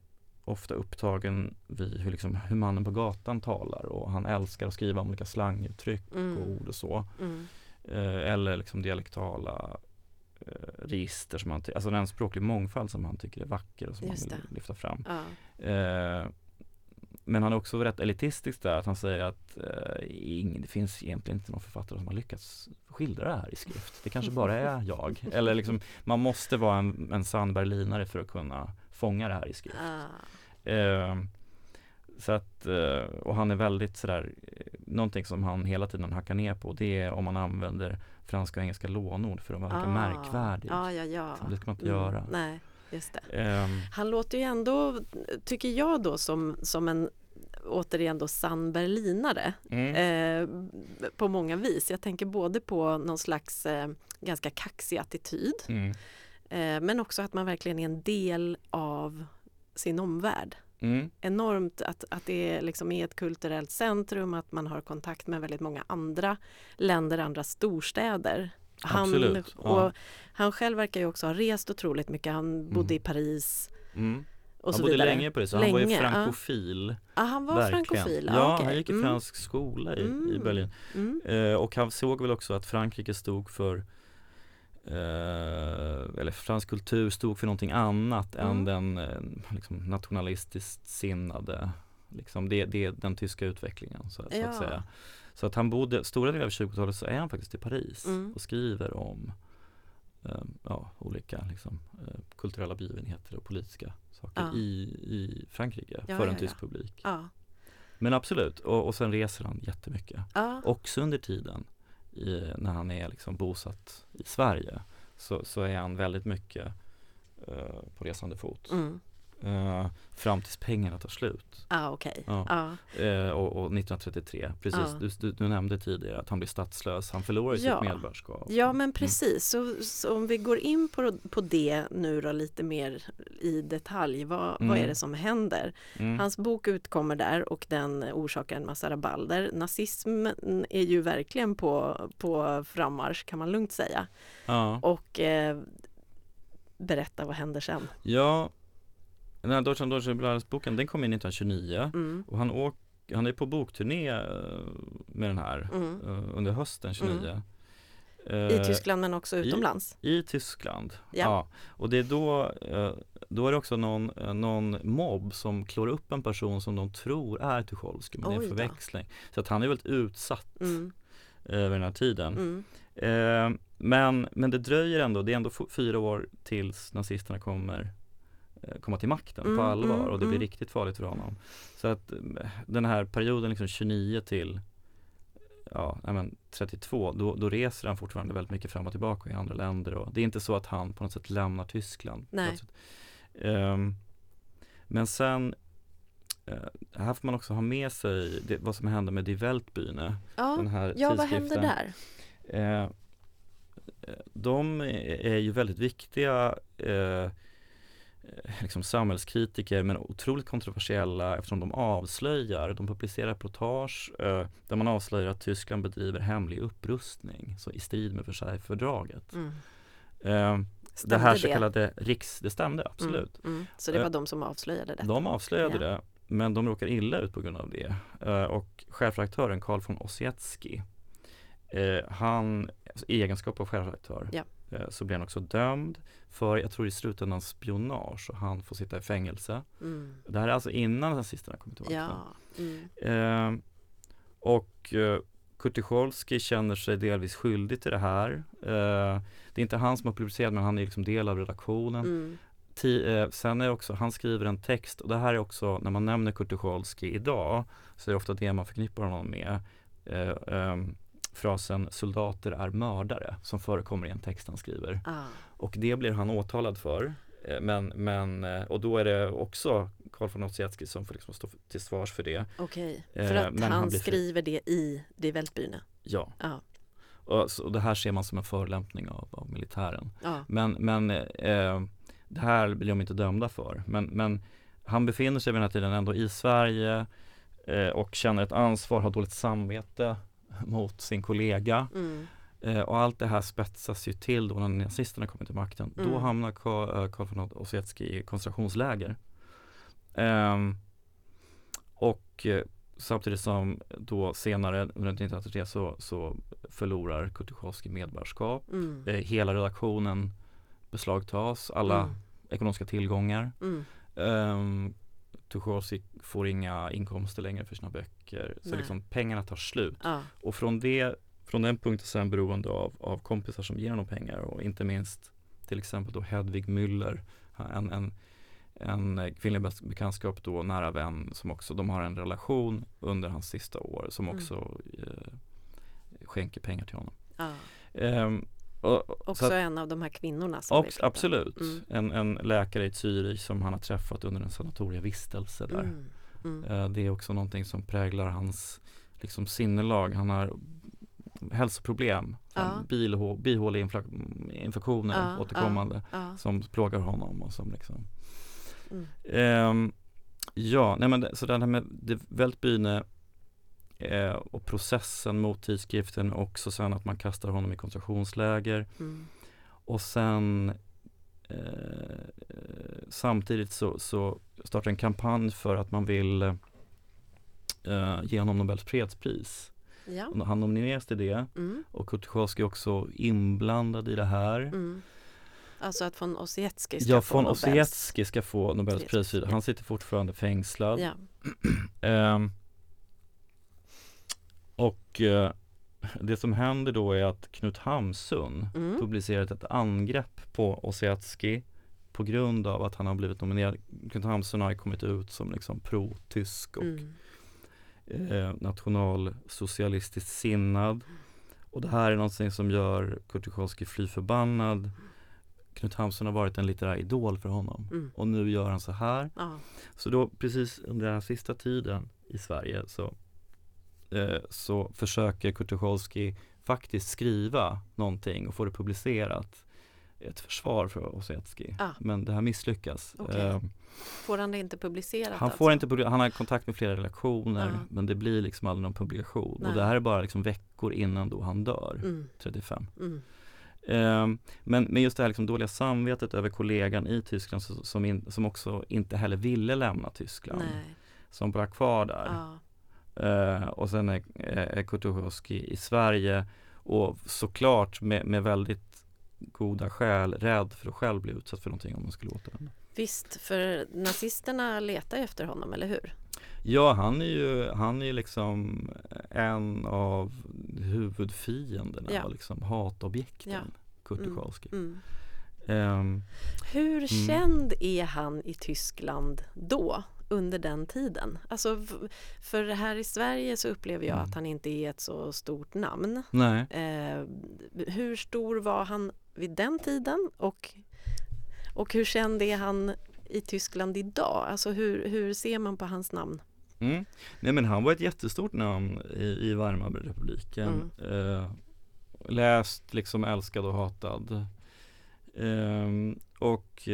ofta upptagen vid hur, liksom, hur mannen på gatan talar och han älskar att skriva om olika slanguttryck mm. och ord och så. Mm. Uh, eller liksom dialektala register som han, alltså en språklig mångfald som han tycker är vacker och som Just han vill det. lyfta fram. Ja. Eh, men han är också rätt elitistisk där att han säger att eh, ing, det finns egentligen inte någon författare som har lyckats skildra det här i skrift. Det kanske bara är [LAUGHS] jag. Eller liksom, man måste vara en, en sann berlinare för att kunna fånga det här i skrift. Ah. Eh, så att, eh, och han är väldigt sådär, eh, någonting som han hela tiden hackar ner på det är om man använder franska och engelska lånord för att verka ah, märkvärdig. Ah, ja, ja. det ska man inte mm, göra. Nej, just det. Um, han låter ju ändå, tycker jag då, som, som en återigen då sann berlinare mm. eh, på många vis. Jag tänker både på någon slags eh, ganska kaxig attityd mm. eh, men också att man verkligen är en del av sin omvärld. Mm. Enormt att, att det liksom är ett kulturellt centrum, att man har kontakt med väldigt många andra länder, andra storstäder. Han, Absolut, och han själv verkar ju också ha rest otroligt mycket. Han bodde mm. i Paris. Mm. han bodde vidare. länge så länge, han var ju frankofil. Ja, ah, han var verkligen. frankofil? Ja, ah, okay. han gick i mm. fransk skola i, Mm. i Berlin. Mm. Eh, och han såg väl också att Frankrike stod för eller fransk kultur stod för någonting annat Mm. än den eh, liksom, nationalistiskt sinnade liksom det, det, den tyska utvecklingen så, så Ja. att säga. Så att han bodde, stora delar av 20-talet så är han faktiskt i Paris Mm. och skriver om eh, ja, olika liksom, eh, kulturella begivenheter och politiska saker Ja. i, i Frankrike Ja, för en tysk publik. Men absolut, och, och sen reser han jättemycket. Ja. Också under tiden i, när han är liksom bosatt i Sverige så, så är han väldigt mycket eh, på resande fot. Mm. Eh, fram tills pengarna tar slut. Ah, okej. Ja. Ja. Eh, och, och 1933, precis, Ja. du, du, nämnde tidigare att han blir statslös, han förlorar Ja. sitt medborgarskap. Ja men precis, så, så om vi går in på, på det nu då lite mer i detalj, vad, vad Mm. är det som händer? Mm. Hans bok utkommer där och den orsakar en massa rabalder. Nazismen är ju verkligen på, på frammarsch kan man lugnt säga. Och eh, berätta vad händer sen. ja, den här Deutschland Deutsche Blades boken den kom in 1929 Mm. och han, åk, han är på bokturné eh, med den här Mm. eh, under hösten 29. I Eh, Tyskland men också i- utomlands. I Tyskland, Ja. ja. Och det är då, då är det också någon, någon mobb som klår upp en person som de tror är Tucholsky men det är Oj en då. förväxling. Så att han är väldigt utsatt Mm. över den här tiden. Mm. Eh, men, men det dröjer ändå, det är ändå fyra år tills nazisterna kommer komma till makten på Mm, allvar mm, och det blir mm. riktigt farligt för honom. Så att eh, den här perioden liksom 29 till ja, men 32, då, då reser han fortfarande väldigt mycket fram och tillbaka i andra länder och det är inte så att han på något sätt lämnar Tyskland. på. Ehm, men sen eh, här får man också ha med sig det, vad som hände med Die Weltbühne, Ja, den här ja vad tidskriften. där? Eh, de är ju väldigt viktiga eh, liksom samhällskritiker men otroligt kontroversiella eftersom de avslöjar, de publicerar reportage eh, där man avslöjar att Tyskland bedriver hemlig upprustning så i strid med Versaillesfördraget. Mm. Eh, det här så kallade riks, det stämde Mm, absolut. mm. Så det var Eh, de som avslöjade detta? De avslöjade Ja. det men de råkar illa ut på grund av det. Eh, och chefredaktören Karl von Ossietzky eh, han, i egenskap av chefredaktör Ja. eh, så blir han också dömd för, jag tror i slutändan spionage och han får sitta i fängelse. Mm. Det här är alltså innan nazisterna kommer till makten. Ja. Mm. Eh, och eh, Kurt Tucholsky känner sig delvis skyldig till det här. Eh, det är inte han som har publicerat men han är liksom del av redaktionen. Mm. Ti, eh, sen är också, han skriver en text och det här är också, när man nämner Kurt Tucholsky idag så är det ofta det man förknippar honom med. Eh, ehm, frasen soldater är mördare som förekommer i en text han skriver. Ah. Och det blir han åtalad för. Eh, men, men, eh, och då är det också Karl von Ossietzky som får liksom stå till svars för det. Okej, Eh, för att han, han skriver det i Die Weltbühne? Ja. Ja. Och, så, och det här ser man som en förolämpning av, av militären. ja. Men, men eh, det här blir de inte dömda för. Men, men han befinner sig vid den här tiden ändå i Sverige eh, och känner ett ansvar, har dåligt samvete mot sin kollega. Mm. Eh, och allt det här spetsas ju till då när nazisterna kommer till makten. Då Mm. hamnar Karl, von Ossietzky i koncentrationsläger. Ehm, och eh, samtidigt som då senare under 1933 så, så förlorar Tucholsky medborgarskap. Mm. Eh, hela redaktionen beslagtas, alla Mm. ekonomiska tillgångar. Mm. Um, Tucholsky får inga inkomster längre för sina böcker. Så Nej. liksom pengarna tar slut. Ja. Och från, det, från den punkten så är han beroende av, av kompisar som ger honom pengar och inte minst till exempel då Hedvig Müller, en, en, en kvinnlig bekantskap då, nära vän som också, de har en relation under hans sista år som Mm. också eh, skänker pengar till honom. Ja. Ehm, och, Också så att- en av de här kvinnorna som om. absolut, Mm. en, en läkare i Zürich som han har träffat under en sanatorievistelse där. Mm. Mm. Eh, Det är också någonting som präglar hans liksom, sinnelag. Han har hälsoproblem, Ja. bihåleinfektioner Ja, återkommande Ja. som plågar honom och som liksom Mm. Ehm, Ja, nej men det, så det här med det Weltbühne eh, och processen mot tidskriften också sen att man kastar honom i koncentrationsläger Mm. och sen eh, samtidigt så, så startar en kampanj för att man vill eh, ge honom Nobels fredspris. Ja. Han nomineras till det mm. och Kutjovskij är också inblandad i det här. Mm. Alltså att von Ossietzky ska ja, få von Ossietzky ska få Nobelpris. Han sitter fortfarande fängslad. Ja. um, [CLEARS THROAT] och uh, det som händer då är att Knut Hamsun mm. publicerat ett angrepp på Ossietzky på grund av att han har blivit nominerad. Knut Hamsun har kommit ut som liksom pro-tysk och mm. eh, nationalsocialistiskt sinnad. Och det här är någonting som gör Kurt fly förbannad. Knut Hamsun har varit en litterär idol för honom mm. och nu gör han så här. Ja. Så då precis under den här sista tiden i Sverige så, eh, så försöker Kurt faktiskt skriva någonting och få det publicerat ett försvar för Ossietzky. Ah. Men det här misslyckas. Okay. Eh, får han det inte publicerat? Han, får alltså? inte han har kontakt med flera redaktioner ah. men det blir liksom aldrig någon publikation. Nej. Och det här är bara liksom veckor innan då han dör, mm. 35. Mm. Eh, men, men just det här liksom dåliga samvetet över kollegan i Tyskland som, in, som också inte heller ville lämna Tyskland. Nej. Som bara kvar där. Ah. Eh, och sen är, är Kutuchowski i Sverige och såklart med, med väldigt goda skäl rädd för att själv bli utsatt för någonting om man skulle återvända. Visst, för nazisterna letar efter honom, eller hur? Ja, han är ju, han är liksom en av huvudfienderna, ja. liksom hatobjekten, ja. Kurt mm. mm. Um, Hur mm. känd är han i Tyskland då? Under den tiden. Alltså, för här i Sverige så upplever jag mm. att han inte är ett så stort namn. Nej. Eh, hur stor var han vid den tiden och, och hur känd är han i Tyskland idag? Alltså hur, hur ser man på hans namn? Mm. Nej men han var ett jättestort namn i, i Weimarrepubliken. Mm. Eh, läst, liksom älskad och hatad. Eh, och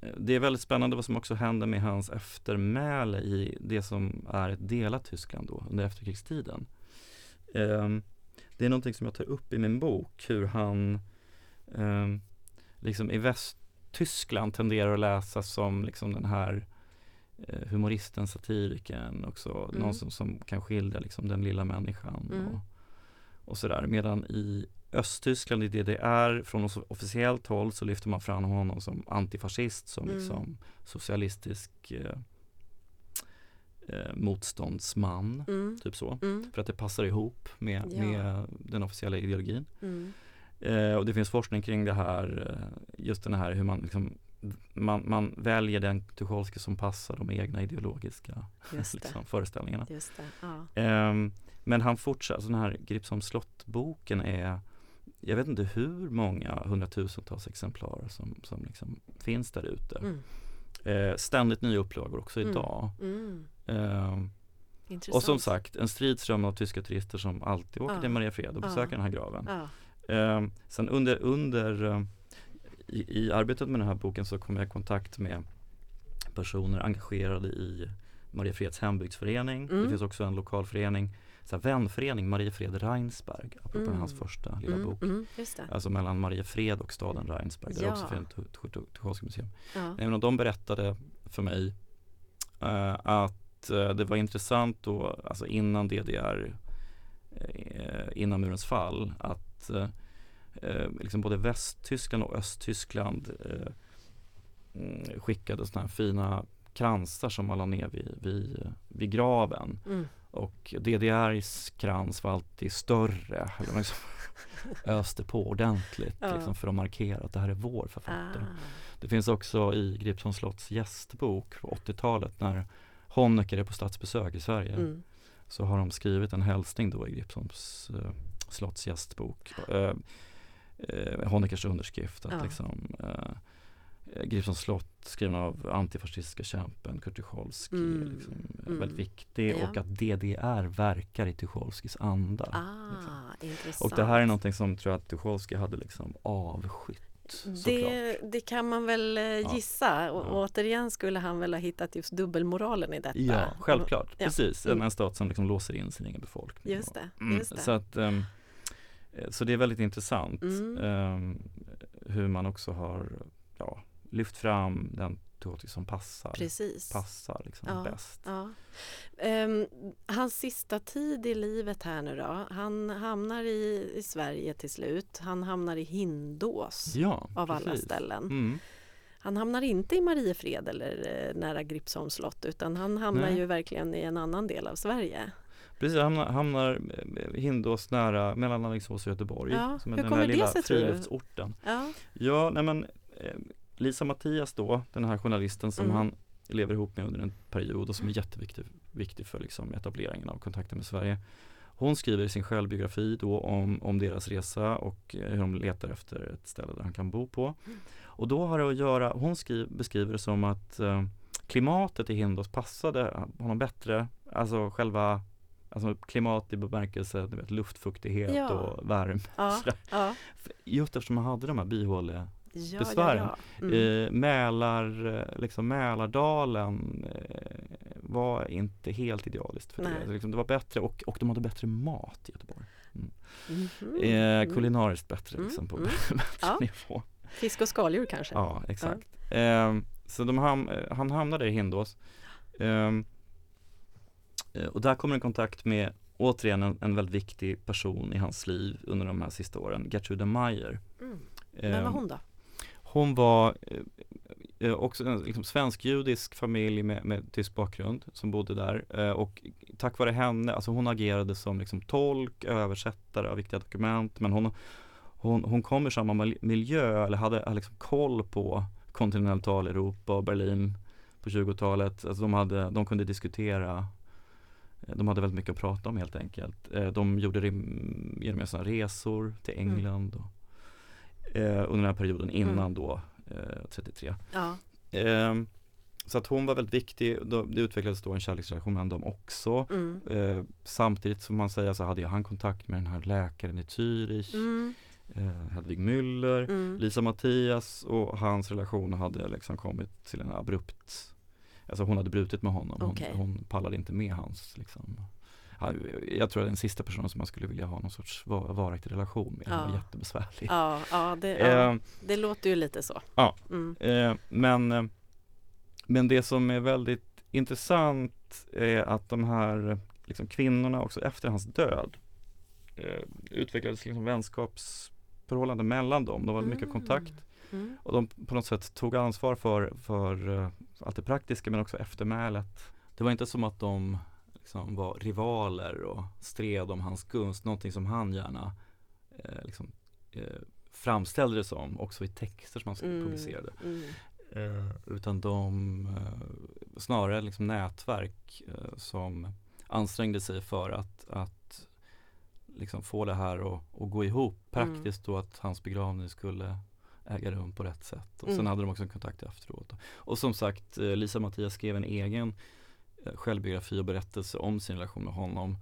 det är väldigt spännande vad som också händer med hans eftermäle i det som är ett delat Tyskland då under efterkrigstiden. Eh, det är någonting som jag tar upp i min bok, hur han eh, liksom i Västtyskland tenderar att läsas som liksom den här eh, humoristen, satirikern också, mm. någon som, som kan skildra liksom den lilla människan mm. och, och sådär. Medan i Östtyskland, i DDR, från officiellt håll så lyfter man fram honom som antifascist, som mm. liksom socialistisk eh, eh, motståndsman, mm. typ så. Mm. För att det passar ihop med, ja. med den officiella ideologin. Mm. Eh, och det finns forskning kring det här, eh, just den här hur man liksom man, man väljer den Tucholsky som passar de egna ideologiska [LAUGHS] liksom, föreställningarna. Ja. Um, men han fortsätter, alltså den här Gripsholms slott-boken är jag vet inte hur många hundratusentals exemplar som, som liksom finns där ute. Mm. Eh, ständigt nya upplagor också mm. idag. Mm. Eh, och som sagt en stridsström av tyska turister som alltid åker ja. till Mariafred och besöker ja. den här graven. Ja. Eh, sen under, under eh, i, i, arbetet med den här boken så kom jag i kontakt med personer engagerade i Mariafreds hembygdsförening. Mm. Det finns också en lokal förening så här, vänförening Mariefred Reinsberg, apropå mm. hans första lilla mm, bok. Mm, alltså mellan Mariefred och staden Reinsberg, där ja. också finns ett museum. Ja. Även de berättade för mig uh, att uh, det var intressant då, alltså innan DDR, uh, innan murens fall, att liksom både Västtyskland och Östtyskland mm, skickade sådana här fina kransar som man la ner vid, vid, vid graven. Mm. Och DDRs krans var alltid större. Eller liksom [LAUGHS] öste på ordentligt ja. liksom, för att markera att det här är vår författare. Ah. Det finns också i Gripsholms slotts gästbok på 80-talet när Honecker är på statsbesök i Sverige. Mm. Så har de skrivit en hälsning då i Gripsholms uh, slotts gästbok. Uh, uh, Honeckers underskrift att ja. liksom Eh, Gripsholms slott skriven av antifascistiska kämpen Kurt Tucholsky mm. liksom, mm. väldigt viktig ja. och att DDR verkar i Tucholskys anda. Ah, liksom. Och det här är någonting som tror jag att Tucholsky hade liksom avskytt. Det, det, kan man väl eh, gissa ja. och ja. återigen skulle han väl ha hittat just dubbelmoralen i detta. Ja, självklart, ja. precis. Mm. En stat som liksom låser in sin egen befolkning. Just det. Mm. Just det. Så, att, um, så det är väldigt intressant um, hur man också har ja, lyft fram den teater som passar, Precis. passar liksom ja, bäst. Ja. Um, hans sista tid i livet här nu då, han hamnar i, i Sverige till slut. Han hamnar i Hindås ja, av precis. alla ställen. Mm. Han hamnar inte i Mariefred eller eh, nära Gripsholms slott utan han hamnar Nej. ju verkligen i en annan del av Sverige. Precis, hamnar, hamnar eh, Hindås nära mellan Alingsås och Göteborg. Ja, som är hur den kommer här det lilla sig, tror du? Ja. Ja, nej men eh, Lisa Mattias då, den här journalisten som Mm. han lever ihop med under en period och som är jätteviktig viktig för liksom etableringen av kontakten med Sverige. Hon skriver i sin självbiografi då om, om deras resa och eh, hur de letar efter ett ställe där han kan bo på. Och då har det att göra, hon skriver, beskriver det som att eh, klimatet i Hindås passade honom bättre, alltså själva Alltså klimat i bemärkelse, du vet, luftfuktighet Ja. och värme. Ja, [LAUGHS] ja. Just eftersom man hade de här bihåle ja, Besvären. ja, ja. Mm. Eh, Mälar, liksom Mälardalen eh, var inte helt idealiskt för Nej. det. Liksom, det var bättre och, och de hade bättre mat i Göteborg. Mhm. Eh, Mm. kulinariskt bättre Mm, liksom, på mm. [LAUGHS] bättre nivå. Fisk och skaldjur kanske? Ja, exakt. Eh, så de ham eh, han hamnade i Hindås. Ehm, eh, och där kommer en kontakt med återigen en, en väldigt viktig person i hans liv under de här sista åren, Gertrude Meyer. Mm. Vem var Ehm, hon då? Hon var eh, eh, också en liksom, svensk-judisk familj med, med tysk bakgrund som bodde där eh, och tack vare henne, alltså hon agerade som liksom, tolk, översättare av viktiga dokument men hon, hon, hon kom ur samma mil- miljö eller hade, liksom koll på kontinentaleuropa och Berlin på 20-talet. Alltså de, hade, de kunde diskutera eh, de hade väldigt mycket att prata om helt enkelt. Eh, De gjorde gemensamma resor till Mm. England och, eh, under den här perioden innan Mm. då eh, 33. Ja. Ehm, så att hon var väldigt viktig. Det utvecklades då en kärleksrelation mellan dem också. Mm. Eh, samtidigt som man säger så hade han kontakt med den här läkaren i Zürich, Mm. eh, Hedvig Müller. Mm. Lisa Mattias och hans relation hade liksom kommit till en abrupt Alltså hon hade brutit med honom, hon, Okej. hon pallade inte med hans liksom Han- Jag tror att den sista personen som man skulle vilja ha någon sorts va- varaktig relation med, han var Ja. jättebesvärlig Ja, ja, det, ja, Eh, det låter ju lite så. ja. Mm. Eh, men, men det som är väldigt intressant är att de här liksom, kvinnorna också efter hans död eh, utvecklades liksom vänskapsförhållanden mellan dem. De hade mycket Mm. kontakt Mm. och de på något sätt tog ansvar för, för eh, allt det praktiska men också eftermälet. Det var inte som att de liksom, var rivaler och stred om hans gunst, någonting som han gärna eh, liksom, eh, framställde det som också i texter som han Mm. publicerade. Mm. Eh, utan de eh, snarare liksom nätverk eh, som ansträngde sig för att, att liksom få det här att, att gå ihop Mm. praktiskt då att hans begravning skulle äga rum på rätt sätt. Och sen Mm. hade de också en kontakt efteråt. Och som sagt, eh, Lisa Mattias skrev en egen självbiografi och berättelse om sin relation med honom.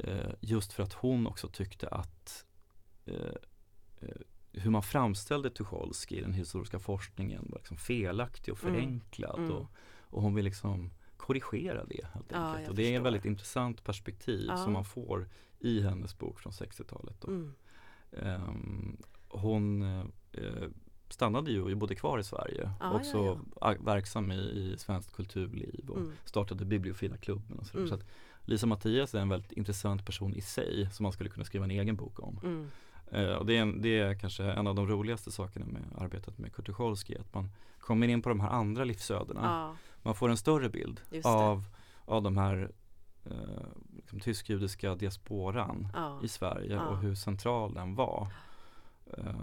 Eh, just för att hon också tyckte att eh, eh, hur man framställde Tucholsky i den historiska forskningen var liksom felaktig och Mm. förenklad. Mm. Och, och hon vill liksom korrigera det helt Ja, enkelt. jag och det är ett väldigt intressant perspektiv Ja. som man får i hennes bok från 60-talet. Då. Mm. Ehm, hon eh, stannade ju och bodde kvar i Sverige. Ja, också ja, a- verksam i, i svenskt kulturliv och Mm. startade Bibliofila-klubben och sådär. Mm. Så att Lisa Mattias är en väldigt intressant person i sig som man skulle kunna skriva en egen bok om. Mm. Eh, och det är, en, det är kanske en av de roligaste sakerna med arbetet med Kurt Tucholsky, att man kommer in på de här andra livsödena. Ja, Man får en större bild av, av de här eh, liksom tysk-judiska diasporan ja. i Sverige Ja. och hur central den var. Eh,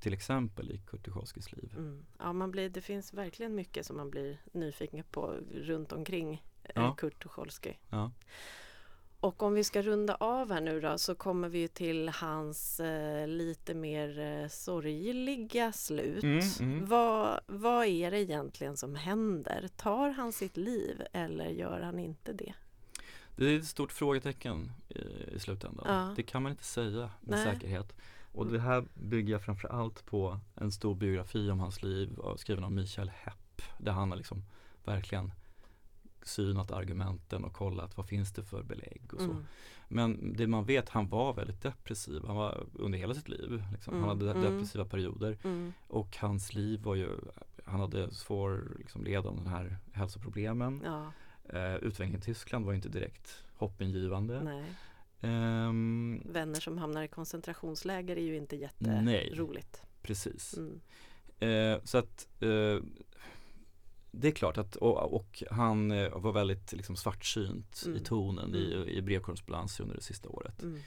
till exempel i Kurt liv. Mm. ja man blir, det finns verkligen mycket som man blir nyfiken på runt omkring eh, Ja. Kurt Tucholsky. Ja. Och om vi ska runda av här nu då så kommer vi till hans eh, lite mer eh, sorgliga slut. Mm, mm. Vad, vad är det egentligen som händer? Tar han sitt liv eller gör han inte det? Det är ett stort frågetecken i, i slutändan. Ja. Det kan man inte säga med Nej. säkerhet. Och det här bygger jag framför allt på en stor biografi om hans liv av- skriven av Michael Hepp. Där han har liksom verkligen synat argumenten och kollat vad finns det för belägg och så. Mm. Men det man vet, han var väldigt depressiv. Han var under hela sitt liv. Liksom. Mm. Han hade mm. depressiva perioder. Mm. Och hans liv var ju, han hade svår liksom, led av de här hälsoproblemen. Ja. Uh, utvecklingen i Tyskland var inte direkt hoppingivande. Nej. Um, Vänner som hamnar i koncentrationsläger är ju inte jätteroligt. Nej, precis. Mm. Uh, så att uh, det är klart att, och, och han var väldigt liksom svartsynt mm. i tonen mm. i, i brevkorrespondens under det sista året. Mm.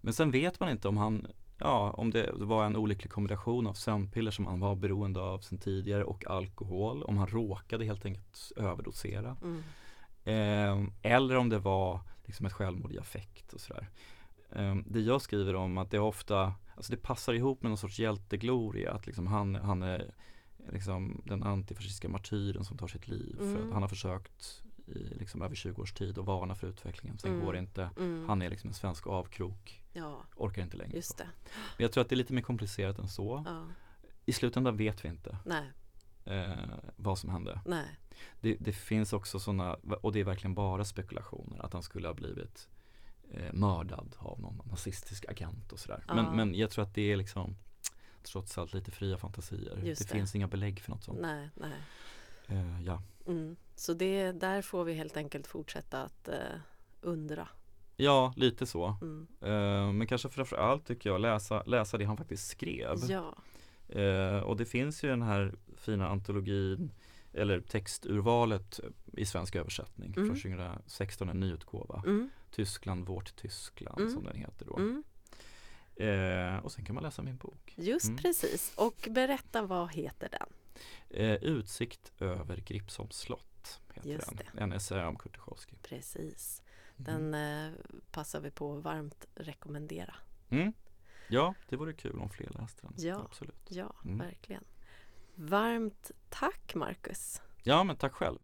Men sen vet man inte om han, ja om det var en olycklig kombination av sömnpiller som han var beroende av sen tidigare och alkohol, om han råkade helt enkelt överdosera. Mm. Eh, eller om det var liksom ett självmord i affekt och sådär. Eh, det jag skriver om att det ofta, alltså det passar ihop med någon sorts hjältegloria, att liksom han, han är liksom den antifascistiska martyren som tar sitt liv. Mm. För han har försökt i liksom över 20 års tid att varna för utvecklingen. Sen mm. går det inte. Mm. Han är liksom en svensk avkrok. Ja. Orkar inte längre. Just. Men jag tror att det är lite mer komplicerat än så. Ja. I slutändan vet vi inte. Nej. Eh, vad som hände. Nej. Det, det finns också sådana, och det är verkligen bara spekulationer, att han skulle ha blivit eh, mördad av någon nazistisk agent och sådär. Men, men jag tror att det är liksom trots allt lite fria fantasier. Det, det, finns inga belägg för något sånt. Nej, nej. Uh, ja. Mm. Så det, där får vi helt enkelt fortsätta att uh, undra. Ja, lite så. Mm. Uh, men kanske framförallt tycker jag läsa, läsa det han faktiskt skrev. Ja. Och det finns ju den här fina antologin eller texturvalet i svensk översättning mm. från 2016, en nyutgåva. Mm. Tyskland, vårt Tyskland mm. som den heter då. Mm. Eh, och sen kan man läsa min bok. Just mm. precis. Och berätta, vad heter den? Eh, Utsikt över Gripsholms slott heter Just den. Det. En essä om Kurtuchowski. Precis. Mm. Den eh, passar vi på att varmt rekommendera. Ja, det vore kul om fler läste den. Ja, Absolut. ja mm. verkligen. Varmt tack Marcus. Ja, men tack själv.